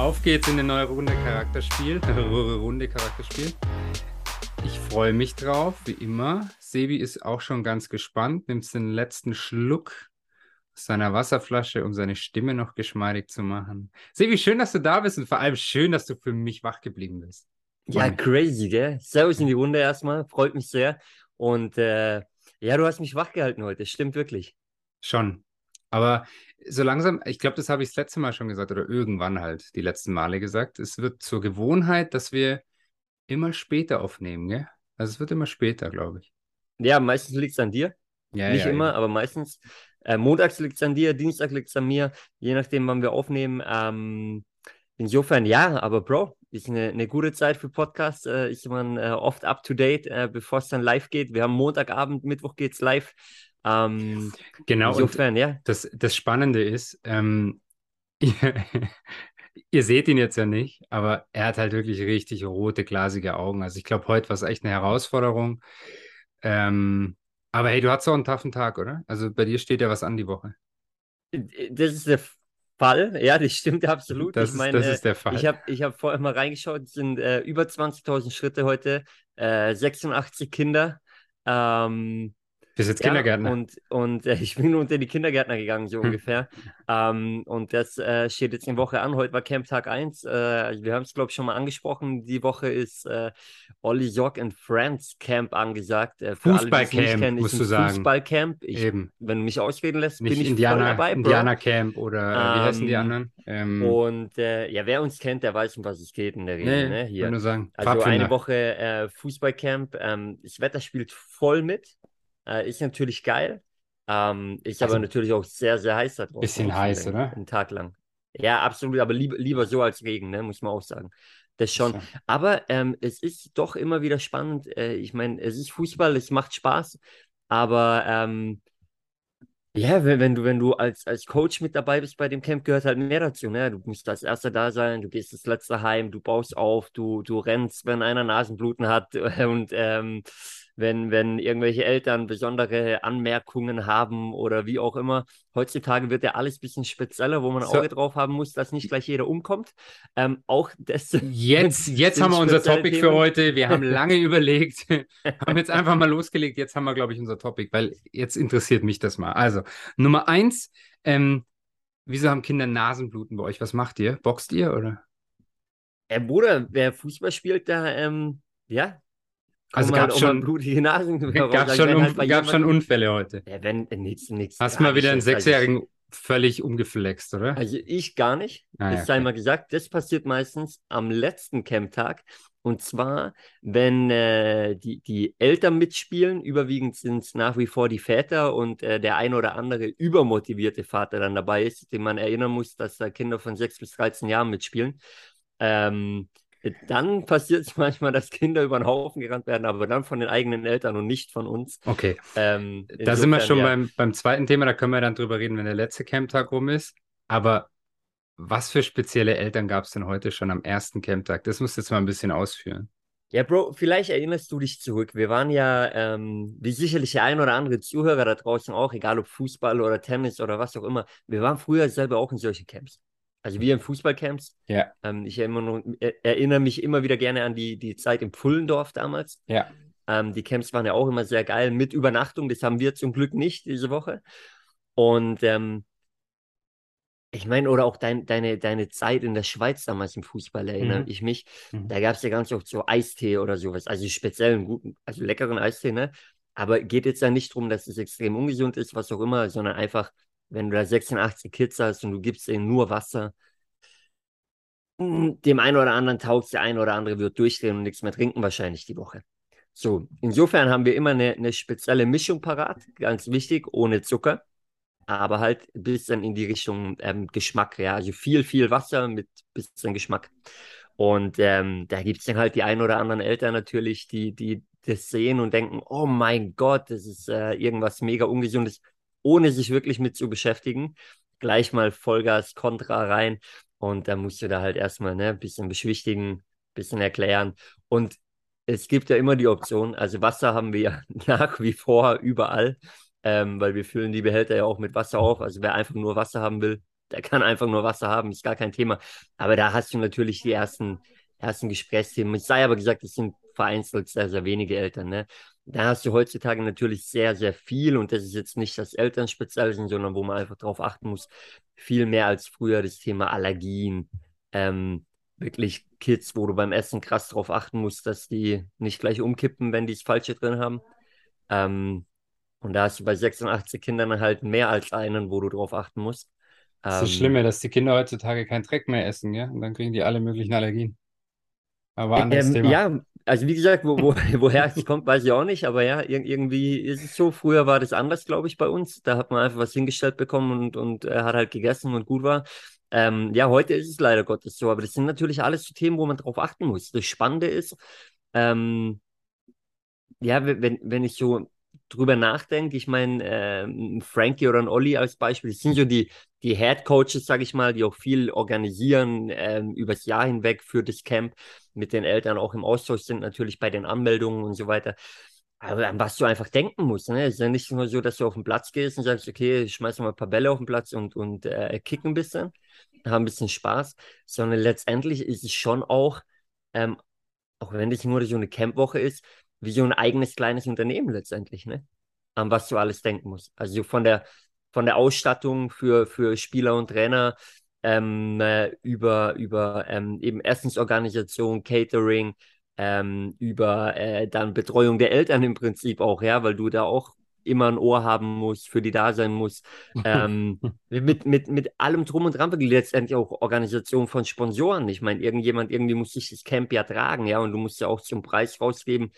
Auf geht's in eine neue Runde Charakterspiel. Runde Charakterspiel. Ich freue mich drauf, wie immer. Sebi ist auch schon ganz gespannt, nimmt den letzten Schluck aus seiner Wasserflasche, um seine Stimme noch geschmeidig zu machen. Sebi, schön, dass du da bist und vor allem schön, dass du für mich wach geblieben bist. Ja, crazy, gell? Servus in die Runde erstmal, freut mich sehr. Und äh, ja, du hast mich wach gehalten heute, stimmt wirklich. Schon. Aber so langsam, ich glaube, das habe ich das letzte Mal schon gesagt oder irgendwann halt die letzten Male gesagt. Es wird zur Gewohnheit, dass wir immer später aufnehmen, gell? Also es wird immer später, glaube ich. Ja, meistens liegt es an dir. Ja, Nicht ja, immer, eben. aber meistens. Äh, montags liegt es an dir, Dienstag liegt es an mir, je nachdem, wann wir aufnehmen. Ähm, insofern ja, aber Bro, ist eine, eine gute Zeit für Podcasts. Äh, ist man äh, oft up to date, äh, bevor es dann live geht. Wir haben Montagabend, Mittwoch geht's live. Ähm, Genau. Insofern, ja. das, das Spannende ist, ähm, ihr, ihr seht ihn jetzt ja nicht, aber er hat halt wirklich richtig rote, glasige Augen. Also ich glaube, heute war es echt eine Herausforderung. Ähm, aber hey, du hattest auch einen taffen Tag, oder? Also bei dir steht ja was an die Woche. Das ist der Fall, ja, das stimmt absolut. Das ich ist- meine, das ist der Fall. Ich habe ich hab vorher mal reingeschaut, es sind äh, über 20.000 Schritte heute, äh, 86 Kinder. Ähm, Bist jetzt ja, Kindergärtner. und und äh, ich bin unter die Kindergärtner gegangen, so Hm. ungefähr. Ähm, und das äh, steht jetzt eine Woche an. Heute war Camp Tag 1. Äh, wir haben es, glaube ich, schon mal angesprochen. Die Woche ist äh, Olli York and Friends Camp angesagt. Äh, Fußballcamp, musst du sagen. Fußballcamp. Eben. wenn du mich ausreden lässt, Nicht bin ich Indianer, dabei, Bro. Indianer Camp oder äh, wie heißen die Ähm, anderen? Ähm, Und äh, ja, wer uns kennt, der weiß, um was es geht in der Regel. nee, ne? ich Hier. nur sagen, Also Pfadfinder. eine Woche äh, Fußballcamp. Ähm, das Wetter spielt voll mit. Äh, ist natürlich geil. Ähm, ist Also aber natürlich auch sehr, sehr heiß da draußen. bisschen heiß, oder? Einen Tag lang. Ja, absolut. Aber lieber, lieber so als Regen, ne? muss man auch sagen. Das schon. So. Aber ähm, es ist doch immer wieder spannend. Äh, ich meine, es ist Fußball, es macht Spaß. Aber ähm, ja, wenn, wenn du, wenn du als, als Coach mit dabei bist bei dem Camp, gehört halt mehr dazu. Ne? Du musst als Erster da sein, du gehst das Letzte heim, du baust auf, du, du rennst, wenn einer Nasenbluten hat und ähm, wenn, wenn irgendwelche Eltern besondere Anmerkungen haben oder wie auch immer. Heutzutage wird ja alles ein bisschen spezieller, wo man ein So. Auge drauf haben muss, dass nicht gleich jeder umkommt. Ähm, auch das Jetzt, jetzt haben wir unser Topic für Themen. heute. Wir haben lange überlegt, haben jetzt einfach mal losgelegt. Jetzt haben wir, glaube ich, unser Topic, weil jetzt interessiert mich das mal. Also, Nummer eins, ähm, wieso haben Kinder Nasenbluten bei euch? Was macht ihr? Boxt ihr oder? Äh, Bruder, wer Fußball spielt, da, ähm, ja. Also mal schon- blutige Nasen. Gab schon, halt bei gab's schon Unfälle heute? Ja, wenn, äh, nichts, nichts. Hast du mal wieder einen Tragisches. Sechsjährigen völlig umgeflext, oder? Also, ich, also gar nicht. Ah, ja, sei okay. mal gesagt. Das passiert meistens am letzten Camptag. Und zwar, wenn äh, die, die Eltern mitspielen, überwiegend sind es nach wie vor die Väter und äh, der ein oder andere übermotivierte Vater dann dabei ist, den man erinnern muss, dass da Kinder von 6 bis 13 Jahren mitspielen. Ähm, dann passiert es manchmal, dass Kinder über den Haufen gerannt werden, aber dann von den eigenen Eltern und nicht von uns. Okay, Ähm, da sind wir schon ja. beim, beim zweiten Thema, da können wir dann drüber reden, wenn der letzte Camptag rum ist. Aber was für spezielle Eltern gab es denn heute schon am ersten Camptag? Das musst du jetzt mal ein bisschen ausführen. Ja, Bro, vielleicht erinnerst du dich zurück. Wir waren ja, ähm, wie sicherlich der ein oder andere Zuhörer da draußen auch, egal ob Fußball oder Tennis oder was auch immer, wir waren früher selber auch in solchen Camps. Also wir in Fußballcamps. Ja. Ähm, ich erinnere, noch, er, erinnere mich immer wieder gerne an die, die Zeit in Pfullendorf damals. Ja. Ähm, die Camps waren ja auch immer sehr geil mit Übernachtung. Das haben wir zum Glück nicht diese Woche. Und ähm, ich meine, oder auch dein, deine, deine Zeit in der Schweiz damals im Fußball erinnere Mhm. ich mich. Mhm. Da gab es ja ganz oft so Eistee oder sowas. Also speziell einen guten, also leckeren Eistee, ne? Aber geht jetzt ja nicht darum, dass es extrem ungesund ist, was auch immer, sondern einfach, wenn du da 86 Kids hast und du gibst ihnen nur Wasser, mm, dem einen oder anderen taugt der eine oder andere wird durchdrehen und nichts mehr trinken wahrscheinlich die Woche. So, insofern haben wir immer eine, eine spezielle Mischung parat, ganz wichtig, ohne Zucker, aber halt ein bisschen in die Richtung ähm, Geschmack, ja, also viel, viel Wasser mit bisschen Geschmack. Und ähm, da gibt es dann halt die ein oder anderen Eltern natürlich, die, die das sehen und denken, oh mein Gott, das ist äh, irgendwas mega Ungesundes, ohne sich wirklich mit zu beschäftigen. Gleich mal Vollgas, Kontra rein. Und da musst du da halt erstmal ne, ein bisschen beschwichtigen, ein bisschen erklären. Und es gibt ja immer die Option, also Wasser haben wir ja nach wie vor überall, ähm, weil wir füllen die Behälter ja auch mit Wasser auf. Also wer einfach nur Wasser haben will, der kann einfach nur Wasser haben, ist gar kein Thema. Aber da hast du natürlich die ersten, ersten Gesprächsthemen. Es sei aber gesagt, es sind vereinzelt sehr, sehr wenige Eltern. Ne? Da hast du heutzutage natürlich sehr, sehr viel und das ist jetzt nicht das Elternspezial sind, sondern wo man einfach darauf achten muss, viel mehr als früher das Thema Allergien. Ähm, wirklich Kids, wo du beim Essen krass darauf achten musst, dass die nicht gleich umkippen, wenn die das Falsche drin haben. Ähm, und da hast du bei 86 Kindern halt mehr als einen, wo du drauf achten musst. Das ist das Ähm, Schlimme, dass die Kinder heutzutage keinen Dreck mehr essen, ja? Und dann kriegen die alle möglichen Allergien. Aber anderes Ähm, Thema. ja, also wie gesagt, wo, wo, woher es kommt, weiß ich auch nicht, aber ja, ir irgendwie ist es so. Früher war das anders, glaube ich, bei uns. Da hat man einfach was hingestellt bekommen und, und äh, hat halt gegessen und gut war. Ähm, ja, heute ist es leider Gottes so, aber das sind natürlich alles so Themen, wo man drauf achten muss. Das Spannende ist, ähm, ja, wenn, wenn ich so drüber nachdenke, ich meine, ähm, Frankie oder ein Olli als Beispiel, das sind so die, die Head Coaches, sage ich mal, die auch viel organisieren ähm, übers Jahr hinweg für das Camp, mit den Eltern auch im Austausch sind, natürlich bei den Anmeldungen und so weiter. Aber an was du einfach denken musst, ne? Es ist ja nicht nur so, dass du auf den Platz gehst und sagst, okay, ich schmeiß mal ein paar Bälle auf den Platz und, und äh, kick ein bisschen, haben ein bisschen Spaß, sondern letztendlich ist es schon auch, ähm, auch wenn das nur so eine Campwoche ist, wie so ein eigenes kleines Unternehmen letztendlich, ne? An was du alles denken musst. Also von der, von der Ausstattung für, für Spieler und Trainer ähm, äh, über, über ähm, eben Essensorganisation, Catering, ähm, über äh, dann Betreuung der Eltern im Prinzip auch, ja, weil du da auch immer ein Ohr haben musst, für die da sein musst. Ähm, mit, mit, mit allem Drum und Dran, letztendlich auch Organisation von Sponsoren. Ich meine, irgendjemand, irgendwie muss sich das Camp ja tragen, ja, und du musst ja auch zum Preis rausgeben,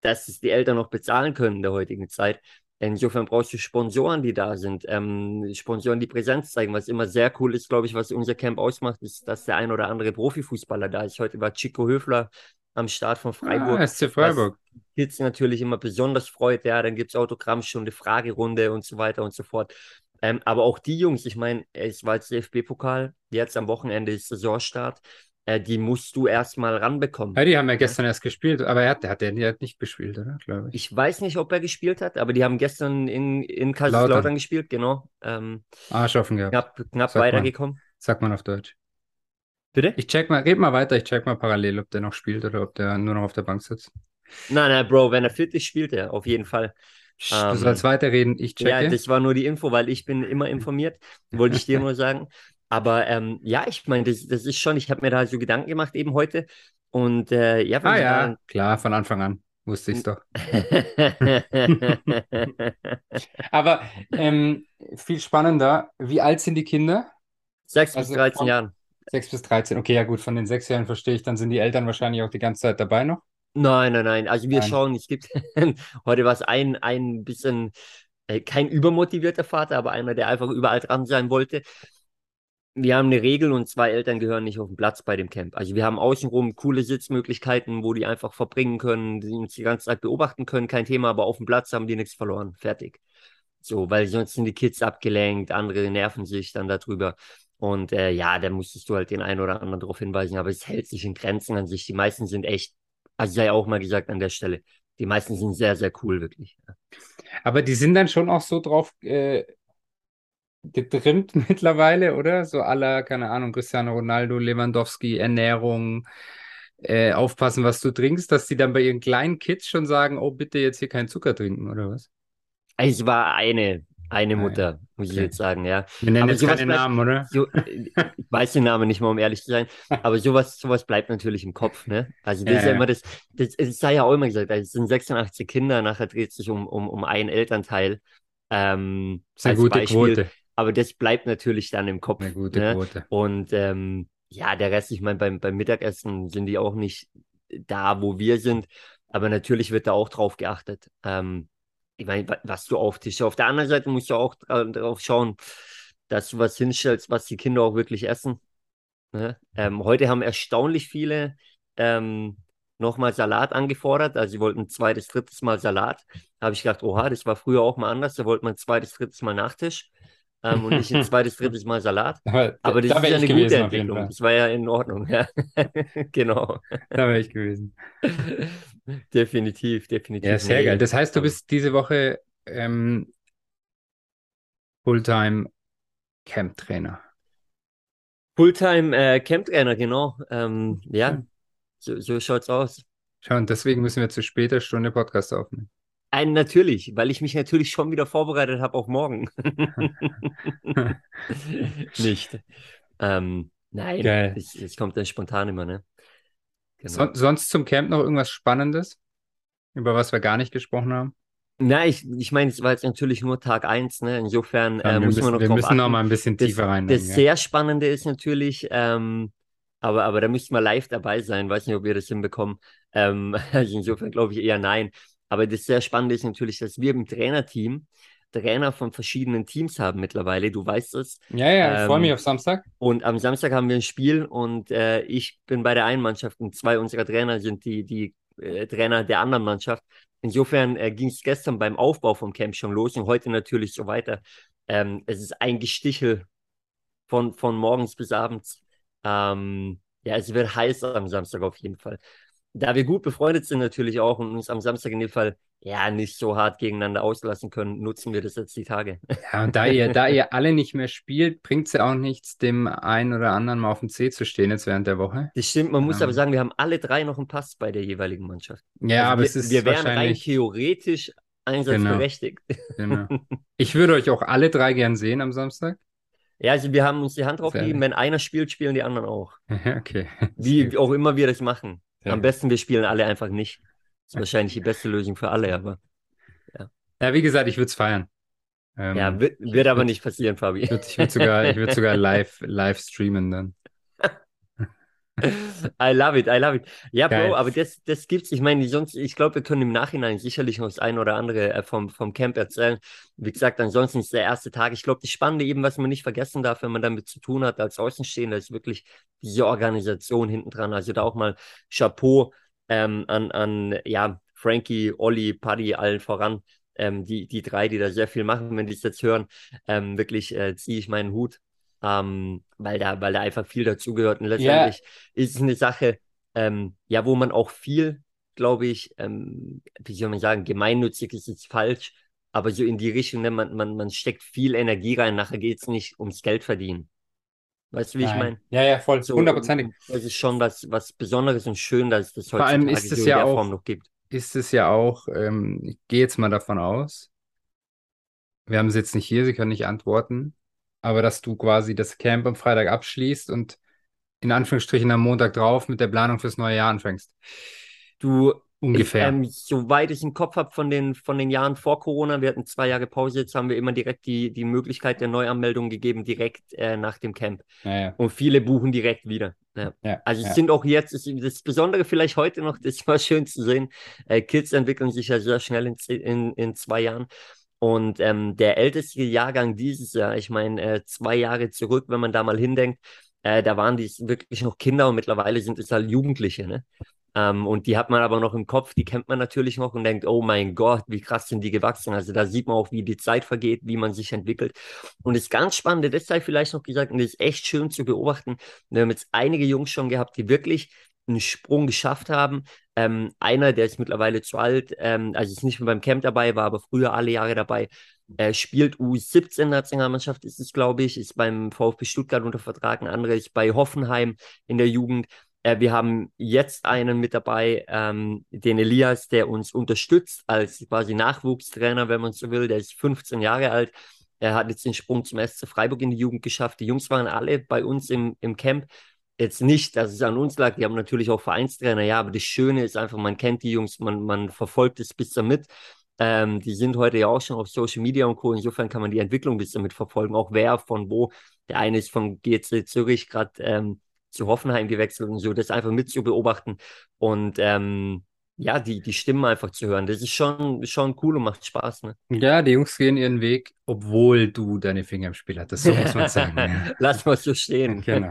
dass es die Eltern noch bezahlen können in der heutigen Zeit. Insofern brauchst du Sponsoren, die da sind, ähm, Sponsoren, die Präsenz zeigen. Was immer sehr cool ist, glaube ich, was unser Camp ausmacht, ist, dass der ein oder andere Profifußballer da ist. Heute war Chico Höfler am Start von Freiburg. Ah, SC Freiburg. Was Kids natürlich immer besonders freut. Ja, dann gibt es Autogrammstunde, Fragerunde und so weiter und so fort. Ähm, aber auch die Jungs, ich meine, es war jetzt DFB-Pokal, jetzt am Wochenende ist Saisonstart, äh, die musst du erstmal ranbekommen. Ja, die haben ja gestern erst gespielt, aber er hat, der hat, der hat nicht gespielt, oder? Glaube ich. Ich weiß nicht, ob er gespielt hat, aber die haben gestern in, in Kaiserslautern Lautern. gespielt, genau. Ähm, Arsch offen gehabt. knapp knapp Sag mal. weitergekommen. Sagt man auf Deutsch. Bitte? Ich check mal, red mal weiter, ich check mal parallel, ob der noch spielt oder ob der nur noch auf der Bank sitzt. Nein, nein, Bro, wenn er fit ist, spielt er, auf jeden Fall. Psst, Ähm, du sollst weiterreden, ich Ja, checke. das war nur die Info, weil ich bin immer informiert, wollte ich dir nur sagen. Aber ähm, ja, ich meine, das, das ist schon, ich habe mir da so Gedanken gemacht eben heute. Und äh, ja, ah ja, klar, von Anfang an. Wusste ich's doch. da- Aber ähm, viel spannender, wie alt sind die Kinder? Sechs Also bis 13 von- Jahren. 6 bis 13. Okay, ja gut, von den sechs Jahren verstehe ich, dann sind die Eltern wahrscheinlich auch die ganze Zeit dabei noch. Nein, nein, nein. Also wir Nein. schauen, es gibt heute war es ein, ein bisschen, äh, kein übermotivierter Vater, aber einer, der einfach überall dran sein wollte. Wir haben eine Regel und zwei Eltern gehören nicht auf den Platz bei dem Camp. Also wir haben außenrum coole Sitzmöglichkeiten, wo die einfach verbringen können, die uns die ganze Zeit beobachten können, kein Thema, aber auf dem Platz haben die nichts verloren. Fertig. So, weil sonst sind die Kids abgelenkt, andere nerven sich dann darüber. Und äh, ja, da musstest du halt den einen oder anderen darauf hinweisen, aber es hält sich in Grenzen an sich. Die meisten sind echt, also sei auch mal gesagt an der Stelle, die meisten sind sehr, sehr cool, wirklich. Aber die sind dann schon auch so drauf äh, getrimmt mittlerweile, oder? So aller, keine Ahnung, Cristiano Ronaldo, Lewandowski, Ernährung, äh, aufpassen, was du trinkst, dass die dann bei ihren kleinen Kids schon sagen, oh, bitte jetzt hier keinen Zucker trinken, oder was? Es war eine, eine Ah. Mutter, muss ich Okay. jetzt sagen, ja. Wir nennen Aber jetzt keine Namen, oder? So, äh, ich weiß den Namen nicht mal, um ehrlich zu sein, aber sowas, sowas bleibt natürlich im Kopf, ne? Also das Ja, ist ja immer das, das, es sei ja auch immer gesagt, es sind 86 Kinder, nachher dreht es sich um, um, um einen Elternteil. Ähm, Das ist eine gute Beispiel. Quote. Aber das bleibt natürlich dann im Kopf. Eine gute ne? Quote. Und ähm, ja, der Rest, ich meine, beim, beim Mittagessen sind die auch nicht da, wo wir sind. Aber natürlich wird da auch drauf geachtet. Ähm, ich meine, wa- was du auftischst. Auf der anderen Seite musst du auch dra drauf schauen, dass du was hinstellst, was die Kinder auch wirklich essen. Ne? Ähm, heute haben erstaunlich viele ähm, nochmal Salat angefordert. Also sie wollten ein zweites, drittes Mal Salat. Da habe ich gedacht, oha, das war früher auch mal anders. Da wollte man ein zweites, drittes Mal Nachtisch ähm, und nicht ein zweites, drittes Mal Salat. Aber, Aber das da ist ja eine gewesen, gute Entwicklung. Das war ja in Ordnung, ja. Genau. Da wäre ich gewesen. Definitiv, definitiv. Ja, sehr Nee, geil. Das heißt, du ähm, bist diese Woche ähm, Fulltime Camp-Trainer. Fulltime äh, Camp-Trainer, genau. Ähm, ja, so, so schaut's aus. Schau, und deswegen müssen wir zu später Stunde Podcast aufnehmen. Ein, natürlich, weil ich mich natürlich schon wieder vorbereitet habe auf morgen. Nicht. Ähm, nein, Geil. es, es kommt dann spontan immer, ne? Genau. Son sonst zum Camp noch irgendwas Spannendes, über was wir gar nicht gesprochen haben? Na, ich, ich meine, es war jetzt natürlich nur Tag eins, ne? Insofern Ja, äh, muss müssen, man noch wir müssen noch achten. mal ein bisschen Das, tiefer rein. das sehr Spannende ist natürlich, ähm, aber, aber da müsste man live dabei sein. Weiß nicht, ob wir das hinbekommen. Ähm, also insofern glaube ich eher nein. Aber das sehr Spannende ist natürlich, dass wir im Trainerteam Trainer von verschiedenen Teams haben mittlerweile. Du weißt es. Ja, ja, ich freue mich Ähm, auf Samstag. Und am Samstag haben wir ein Spiel und äh, ich bin bei der einen Mannschaft und zwei unserer Trainer sind die, die äh, Trainer der anderen Mannschaft. Insofern äh, ging es gestern beim Aufbau vom Camp schon los und heute natürlich so weiter. Ähm, es ist ein Gestichel von, von morgens bis abends. Ähm, ja, es wird heiß am Samstag auf jeden Fall. Da wir gut befreundet sind natürlich auch und uns am Samstag in dem Fall ja nicht so hart gegeneinander auslassen können, nutzen wir das jetzt die Tage. Ja, und da ihr, da ihr alle nicht mehr spielt, bringt es ja auch nichts, dem einen oder anderen mal auf dem C zu stehen jetzt während der Woche. Das stimmt, man muss Ähm. aber sagen, wir haben alle drei noch einen Pass bei der jeweiligen Mannschaft. Ja, Also aber wir, es ist wir wären rein wahrscheinlich. theoretisch einsatzberechtigt. Genau. Ich würde euch auch alle drei gern sehen am Samstag. Ja, also wir haben uns die Hand drauf gegeben, wenn einer spielt, spielen die anderen auch. Okay. Wie auch immer wir das machen. Sehr Am besten, wir spielen alle einfach nicht. Das ist wahrscheinlich die beste Lösung für alle, aber Ja, wie gesagt, ich würde es feiern. Ähm, ja, wird, wird aber nicht passieren, Fabi. Ich würde ich würd sogar, ich würd sogar live, live streamen dann. I love it, I love it. Ja, Geil. Bro, aber das, das gibt's. Ich meine, sonst, ich glaube, wir können im Nachhinein sicherlich noch das ein oder andere äh, vom, vom Camp erzählen. Wie gesagt, ansonsten ist der erste Tag. Ich glaube, das Spannende eben, was man nicht vergessen darf, wenn man damit zu tun hat als Außenstehender, ist wirklich diese Organisation hinten dran. Also da auch mal Chapeau ähm, an, an, ja, Frankie, Olli, Paddy, allen voran. Ähm, die, die drei, die da sehr viel machen, wenn die es jetzt hören, ähm, wirklich äh, ziehe ich meinen Hut. Ähm, weil da, weil da einfach viel dazugehört. Und letztendlich ist es eine Sache, ähm, ja, wo man auch viel, glaube ich, ähm, wie soll man sagen, gemeinnützig ist jetzt falsch, aber so in die Richtung, ne, man, man, man steckt viel Energie rein, nachher geht es nicht ums Geld verdienen. Weißt du, wie ich Nein. meine? Ja, ja, voll. So, Hundertprozentig. und Das ist schon was, was Besonderes und schön, dass es das Vor allem ist es so in ja der auch- Form noch gibt. Ist es ja auch, ähm, ich gehe jetzt mal davon aus, wir haben es jetzt nicht hier, Sie können nicht antworten, aber dass du quasi das Camp am Freitag abschließt und in Anführungsstrichen am Montag drauf mit der Planung fürs neue Jahr anfängst. Du, Ungefähr. Ich, ähm, soweit ich im Kopf habe von den, von den Jahren vor Corona, wir hatten zwei Jahre Pause, jetzt haben wir immer direkt die, die Möglichkeit der Neuanmeldung gegeben, direkt äh, nach dem Camp. ja, ja. Und viele buchen direkt wieder. Ja. Also es sind auch jetzt, das, das Besondere vielleicht heute noch, das war schön zu sehen, äh, Kids entwickeln sich ja sehr schnell in, in, in zwei Jahren. Und ähm, der älteste Jahrgang dieses Jahr, ich meine, äh, zwei Jahre zurück, wenn man da mal hindenkt, äh, da waren die wirklich noch Kinder und mittlerweile sind es halt Jugendliche, ne? Ähm, und die hat man aber noch im Kopf, die kennt man natürlich noch und denkt, oh mein Gott, wie krass sind die gewachsen. Also da sieht man auch, wie die Zeit vergeht, wie man sich entwickelt. Und das ganz Spannende, das sei vielleicht noch gesagt, und das ist echt schön zu beobachten. Wir haben jetzt einige Jungs schon gehabt, die wirklich einen Sprung geschafft haben. Ähm, einer, der ist mittlerweile zu alt, ähm, also ist nicht mehr beim Camp dabei, war aber früher alle Jahre dabei, äh, spielt U17-Nationalmannschaft, ist es, glaube ich, ist beim VfB Stuttgart unter Vertrag, ein anderer ist bei Hoffenheim in der Jugend. Äh, wir haben jetzt einen mit dabei, ähm, den Elias, der uns unterstützt als quasi Nachwuchstrainer, wenn man so will. Der ist 15 Jahre alt. Er hat jetzt den Sprung zum SC Freiburg in die Jugend geschafft. Die Jungs waren alle bei uns im, im Camp. Jetzt nicht, dass es an uns lag, die haben natürlich auch Vereinstrainer, ja, aber das Schöne ist einfach, man kennt die Jungs, man, man verfolgt es bis damit. Ähm, die sind heute ja auch schon auf Social Media und Co. Insofern kann man die Entwicklung bis damit verfolgen, auch wer von wo. Der eine ist von GC Zürich gerade ähm, zu Hoffenheim gewechselt und so, das einfach mit zu beobachten und ähm, ja, die, die Stimmen einfach zu hören. Das ist schon, schon cool und macht Spaß. Ne? Ja, die Jungs gehen ihren Weg, obwohl du deine Finger im Spiel hattest. So muss man sagen. Ja. Lass mal so stehen. Genau.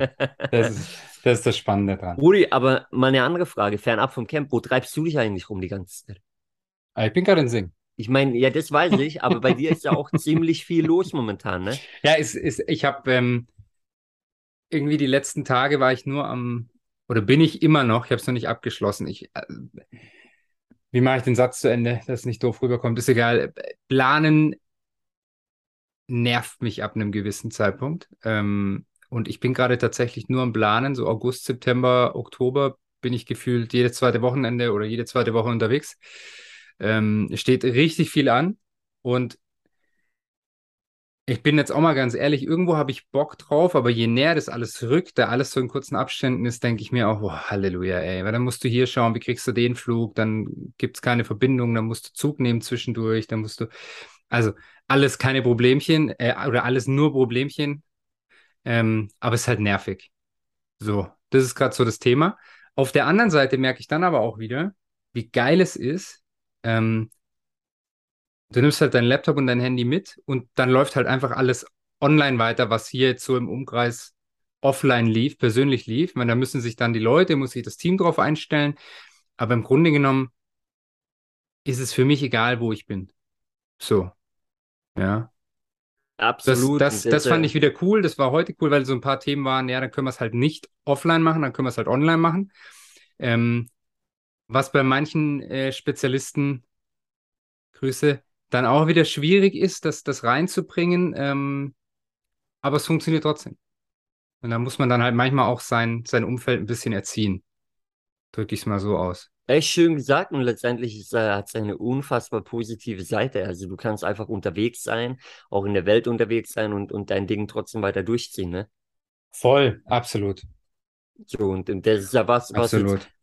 Das ist, das ist das Spannende dran. Rudi, aber mal eine andere Frage, fernab vom Camp, wo treibst du dich eigentlich rum die ganze Zeit? Aber ich bin gerade in Sing. Ich meine, ja, das weiß ich, aber bei dir ist ja auch ziemlich viel los momentan, ne? Ja, es ist, ich habe ähm, irgendwie die letzten Tage war ich nur am, oder bin ich immer noch, ich habe es noch nicht abgeschlossen. Ich, äh, wie mache ich den Satz zu Ende, dass es nicht doof rüberkommt? Ist egal. Planen nervt mich ab einem gewissen Zeitpunkt. Ähm, und ich bin gerade tatsächlich nur am Planen, so August, September, Oktober bin ich gefühlt jedes zweite Wochenende oder jede zweite Woche unterwegs. Ähm, steht richtig viel an und ich bin jetzt auch mal ganz ehrlich, irgendwo habe ich Bock drauf, aber je näher das alles rückt, da alles so in kurzen Abständen ist, denke ich mir auch, oh, Halleluja, ey, weil dann musst du hier schauen, wie kriegst du den Flug, dann gibt es keine Verbindung, dann musst du Zug nehmen zwischendurch, dann musst du, also alles keine Problemchen äh, oder alles nur Problemchen, ähm, aber es ist halt nervig. So, das ist gerade so das Thema. Auf der anderen Seite merke ich dann aber auch wieder, wie geil es ist. Ähm, du nimmst halt deinen Laptop und dein Handy mit und dann läuft halt einfach alles online weiter, was hier jetzt so im Umkreis offline lief, persönlich lief. Ich meine, da müssen sich dann die Leute, muss sich das Team drauf einstellen. Aber im Grunde genommen ist es für mich egal, wo ich bin. So. Ja. Absolut. Das, das, das fand ich wieder cool. Das war heute cool, weil so ein paar Themen waren, ja, dann können wir es halt nicht offline machen, dann können wir es halt online machen. Ähm, was bei manchen äh, Spezialisten, Grüße, dann auch wieder schwierig ist, das, das reinzubringen. Ähm, aber es funktioniert trotzdem. Und da muss man dann halt manchmal auch sein, sein Umfeld ein bisschen erziehen. Drücke ich es mal so aus. Echt schön gesagt und letztendlich ist, äh, hat es eine unfassbar positive Seite. Also du kannst einfach unterwegs sein, auch in der Welt unterwegs sein und, und dein Ding trotzdem weiter durchziehen, ne? Voll, absolut. So, und, das ist ja was, was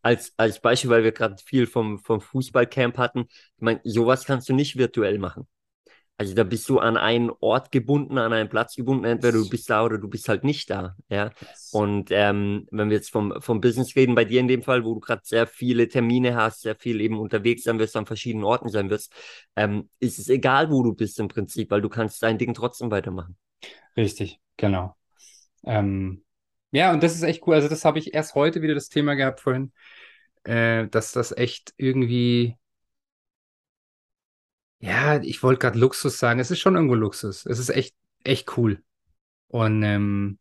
als, als Beispiel, weil wir gerade viel vom, vom Fußballcamp hatten. Ich meine, sowas kannst du nicht virtuell machen. Also da bist du an einen Ort gebunden, an einen Platz gebunden, entweder du bist da oder du bist halt nicht da. Ja. Und ähm, wenn wir jetzt vom, vom Business reden, bei dir in dem Fall, wo du gerade sehr viele Termine hast, sehr viel eben unterwegs sein wirst, an verschiedenen Orten sein wirst, ähm, ist es egal, wo du bist im Prinzip, weil du kannst dein Ding trotzdem weitermachen. Richtig, genau. Ähm, ja, und das ist echt cool. Also das habe ich erst heute wieder das Thema gehabt vorhin, äh, dass das echt irgendwie ja, ich wollte gerade Luxus sagen. Es ist schon irgendwo Luxus. Es ist echt, echt cool. Und ähm,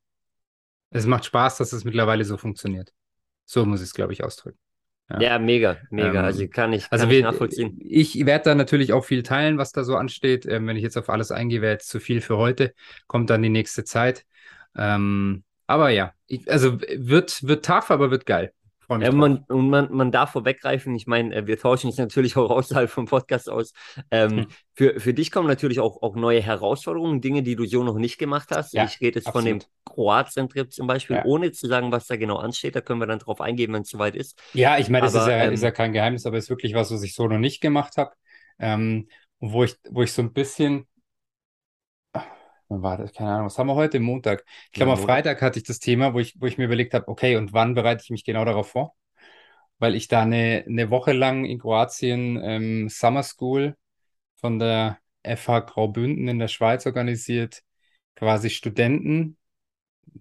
es macht Spaß, dass es mittlerweile so funktioniert. So muss ich es, glaube ich, ausdrücken. Ja, ja mega, mega. Ähm, also kann ich, kann also ich nachvollziehen. Ich werde da natürlich auch viel teilen, was da so ansteht. Ähm, wenn ich jetzt auf alles eingehe, wäre jetzt zu viel für heute. Kommt dann die nächste Zeit. Ähm, aber ja, ich, also wird, wird tough, aber wird geil. Ja, man, und man, man darf vorweggreifen, ich meine, äh, wir tauschen uns natürlich auch außerhalb vom Podcast aus. Ähm, hm. für, für dich kommen natürlich auch, auch neue Herausforderungen, Dinge, die du so noch nicht gemacht hast. Ja, ich rede jetzt absolut. von dem Kroatien-Trip zum Beispiel, ja. ohne zu sagen, was da genau ansteht. Da können wir dann drauf eingehen, wenn es soweit ist. Ja, ich meine, das ist ja, ähm, ist ja kein Geheimnis, aber es ist wirklich was, was ich so noch nicht gemacht habe. Ähm, wo ich, wo ich so ein bisschen, wann war das? Keine Ahnung, was haben wir heute? Montag. Ich glaube, am Freitag hatte ich das Thema, wo ich, wo ich mir überlegt habe, okay, und wann bereite ich mich genau darauf vor? Weil ich da eine, eine Woche lang in Kroatien ähm, Summer School von der FH Graubünden in der Schweiz organisiert, quasi Studenten,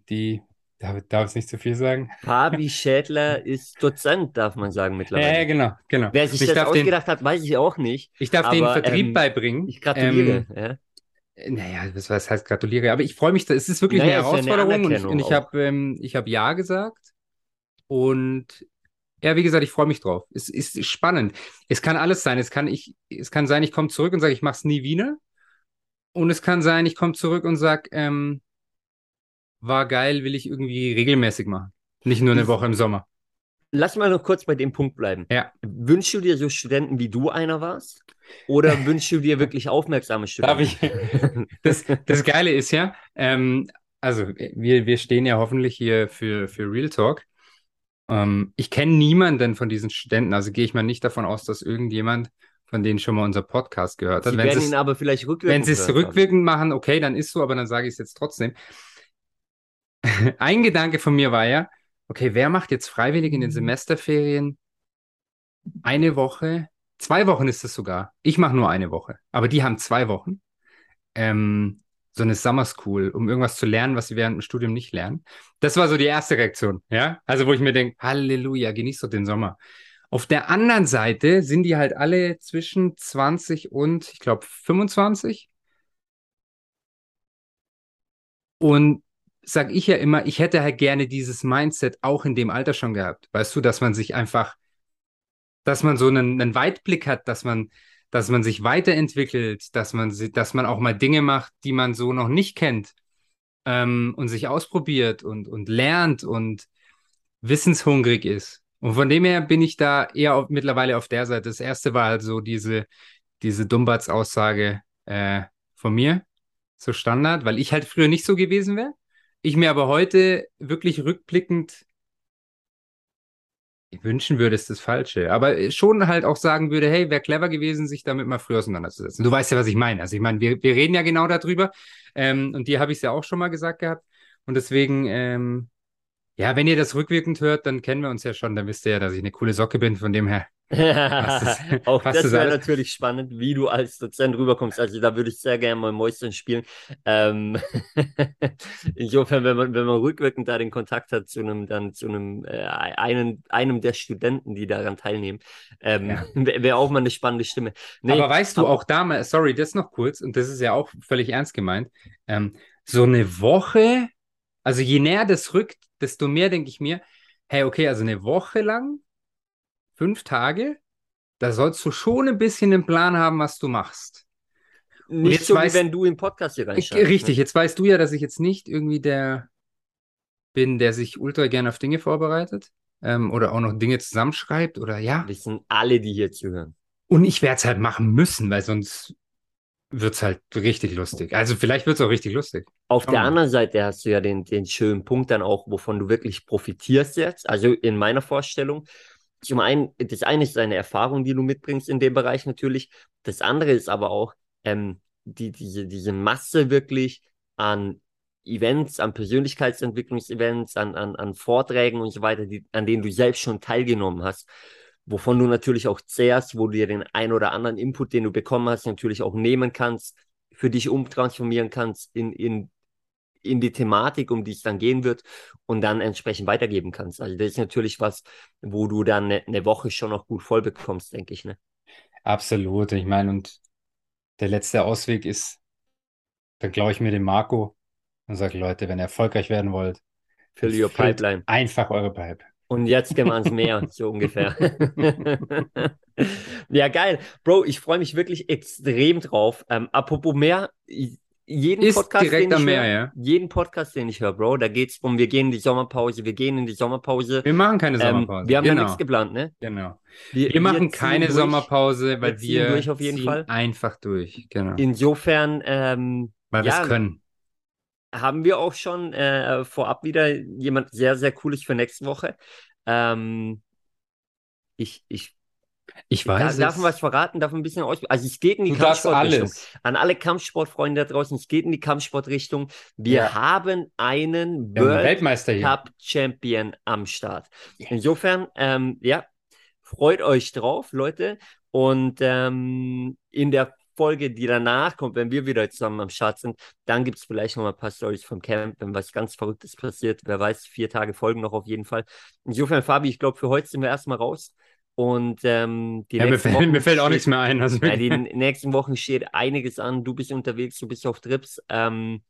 die Darf, darf ich nicht zu viel sagen? Fabi Schädler ist Dozent, darf man sagen mittlerweile. Ja, genau, genau. Wer sich ich das ausgedacht den, hat, weiß ich auch nicht. Ich darf aber, den Vertrieb ähm, beibringen. Ich gratuliere. Ähm, ja. Naja, was, was heißt gratuliere? Aber ich freue mich, es ist wirklich naja, eine Herausforderung ja eine und ich, ich habe ähm, hab Ja gesagt. Und ja, wie gesagt, ich freue mich drauf. Es ist spannend. Es kann alles sein. Es kann, ich, es kann sein, ich komme zurück und sage, ich mache es nie wieder. Und es kann sein, ich komme zurück und sage, ähm, war geil, will ich irgendwie regelmäßig machen. Nicht nur eine Woche im Sommer. Lass mal noch kurz bei dem Punkt bleiben. Ja. Wünschst du dir so Studenten, wie du einer warst? Oder wünschst du dir wirklich aufmerksame Studenten? Darf ich? Das, das Geile ist ja, ähm, also wir, wir stehen ja hoffentlich hier für, für Real Talk. Ähm, ich kenne niemanden von diesen Studenten, also gehe ich mal nicht davon aus, dass irgendjemand von denen schon mal unser Podcast gehört hat. Sie wenn werden ihn aber vielleicht rückwirkend Wenn sie es rückwirkend machen, okay, dann ist so, aber dann sage ich es jetzt trotzdem. Ein Gedanke von mir war ja, okay, wer macht jetzt freiwillig in den mhm. Semesterferien eine Woche? Zwei Wochen ist es sogar. Ich mache nur eine Woche, aber die haben zwei Wochen. Ähm, so eine Summer School, um irgendwas zu lernen, was sie während dem Studium nicht lernen. Das war so die erste Reaktion, ja. Also wo ich mir denke, Halleluja, genieß doch den Sommer. Auf der anderen Seite sind die halt alle zwischen 20 und, ich glaube, 25. Und sage ich ja immer, ich hätte halt gerne dieses Mindset auch in dem Alter schon gehabt. Weißt du, dass man sich einfach, dass man so einen, einen Weitblick hat, dass man, dass man sich weiterentwickelt, dass man, dass man auch mal Dinge macht, die man so noch nicht kennt ähm, und sich ausprobiert und, und lernt und wissenshungrig ist. Und von dem her bin ich da eher auf, mittlerweile auf der Seite. Das erste war halt so diese, diese Dumbatz-Aussage äh, von mir, so Standard, weil ich halt früher nicht so gewesen wäre. Ich mir aber heute wirklich rückblickend wünschen würde, ist das Falsche. Aber schon halt auch sagen würde, hey, wäre clever gewesen, sich damit mal früher auseinanderzusetzen. Du weißt ja, was ich meine. Also ich meine, wir, wir reden ja genau darüber. Ähm, und dir habe ich es ja auch schon mal gesagt gehabt. Und deswegen, ähm, ja, wenn ihr das rückwirkend hört, dann kennen wir uns ja schon. Dann wisst ihr ja, dass ich eine coole Socke bin. Von dem her auch das wäre natürlich spannend, wie du als Dozent rüberkommst. Also da würde ich sehr gerne mal Mäuschen spielen. Ähm, insofern, wenn man, wenn man rückwirkend da den Kontakt hat zu einem, dann zu einem, äh, einen, einem der Studenten, die daran teilnehmen, ähm, ja. wäre auch mal eine spannende Stimme. Nee, aber weißt du, auch damals, sorry, das noch kurz, und das ist ja auch völlig ernst gemeint, ähm, so eine Woche, also je näher das rückt, desto mehr denke ich mir, hey, okay, also eine Woche lang fünf Tage, da sollst du schon ein bisschen einen Plan haben, was du machst. Nicht so, weißt, wie wenn du im Podcast hier reinschaust. Richtig, ne? jetzt weißt du ja, dass ich jetzt nicht irgendwie der bin, der sich ultra gerne auf Dinge vorbereitet ähm, oder auch noch Dinge zusammenschreibt oder ja. Wissen alle, die hier zuhören. Und ich werde es halt machen müssen, weil sonst wird es halt richtig lustig. Also vielleicht wird es auch richtig lustig. Auf Schau der mal. anderen Seite hast du ja den, den schönen Punkt dann auch, wovon du wirklich profitierst jetzt. Also in meiner Vorstellung, zum einen, das eine ist deine Erfahrung, die du mitbringst in dem Bereich natürlich. Das andere ist aber auch ähm, die, diese, diese Masse wirklich an Events, an Persönlichkeitsentwicklungsevents, an, an, an Vorträgen und so weiter, die, an denen du selbst schon teilgenommen hast, wovon du natürlich auch zehrst, wo du dir den ein oder anderen Input, den du bekommen hast, natürlich auch nehmen kannst, für dich umtransformieren kannst in, in in die Thematik, um die es dann gehen wird und dann entsprechend weitergeben kannst. Also das ist natürlich was, wo du dann eine, eine Woche schon noch gut voll bekommst, denke ich. Ne? Absolut. Ich meine, und der letzte Ausweg ist, da glaube ich mir den Marco und sage, Leute, wenn ihr erfolgreich werden wollt, fill your pipeline. Einfach eure Pipe. Und jetzt gehen wir ans Meer, so ungefähr. ja, geil. Bro, ich freue mich wirklich extrem drauf. Ähm, apropos Meer, jeden ist Podcast, direkt den am ich Meer, höre, ja. jeden Podcast, den ich höre, Bro, da geht es um, wir gehen in die Sommerpause, wir gehen in die Sommerpause. Wir machen keine Sommerpause. Ähm, wir haben genau. ja nichts geplant, ne? Genau. Wir, wir machen keine durch, Sommerpause, weil wir, wir durch jeden Fall. einfach durch, genau. Insofern, ähm, weil wir es können. Haben wir auch schon äh, vorab wieder jemand sehr, sehr cooles für nächste Woche. Ähm, ich, ich ich weiß. Da, darf man was verraten? Darf man ein bisschen aus. Also, es geht in die du Kampfsportrichtung. An alle Kampfsportfreunde da draußen, es geht in die Kampfsportrichtung. Wir ja. haben einen World Cup Champion am Start. Yes. Insofern, ähm, ja, freut euch drauf, Leute. Und ähm, in der Folge, die danach kommt, wenn wir wieder zusammen am Start sind, dann gibt es vielleicht noch mal ein paar Stories vom Camp, wenn was ganz Verrücktes passiert. Wer weiß, vier Tage folgen noch auf jeden Fall. Insofern, Fabi, ich glaube, für heute sind wir erstmal raus. Und ähm, die ja, nächsten mir, fällt, mir fällt auch nichts mehr ein. Also ja, die nächsten Wochen steht einiges an. Du bist unterwegs, du bist auf Trips. Ähm,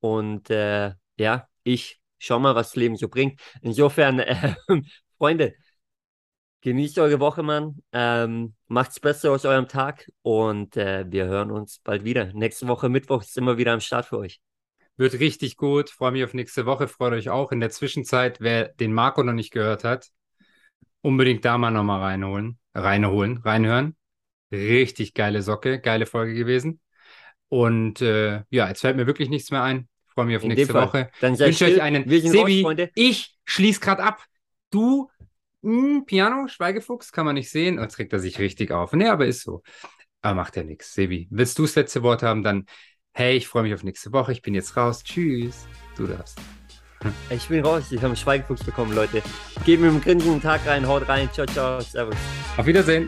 und äh, ja, ich schau mal, was das Leben so bringt. Insofern, äh, Freunde, genießt eure Woche, Mann. Ähm, macht's besser aus eurem Tag und äh, wir hören uns bald wieder. Nächste Woche Mittwoch sind wir wieder am Start für euch. Wird richtig gut. Freue mich auf nächste Woche. Freut euch auch. In der Zwischenzeit, wer den Marco noch nicht gehört hat, unbedingt da mal nochmal reinholen, reinholen, reinhören. Richtig geile Socke, geile Folge gewesen. Und äh, ja, jetzt fällt mir wirklich nichts mehr ein. Freue mich auf In nächste Woche. Dann wünsche euch einen Sebi, raus, ich schließe gerade ab. Du, mh, hm, Piano, Schweigefuchs, kann man nicht sehen. Jetzt regt er sich richtig auf. Nee, aber ist so. Aber macht ja nichts. Sebi, willst du das letzte Wort haben, dann hey, ich freue mich auf nächste Woche. Ich bin jetzt raus. Tschüss. Du darfst. Ich bin raus, ich habe einen Schweigefuchs bekommen, Leute. Gebt mir einen grinsigen Tag rein, haut rein, ciao, ciao, servus. Auf Wiedersehen.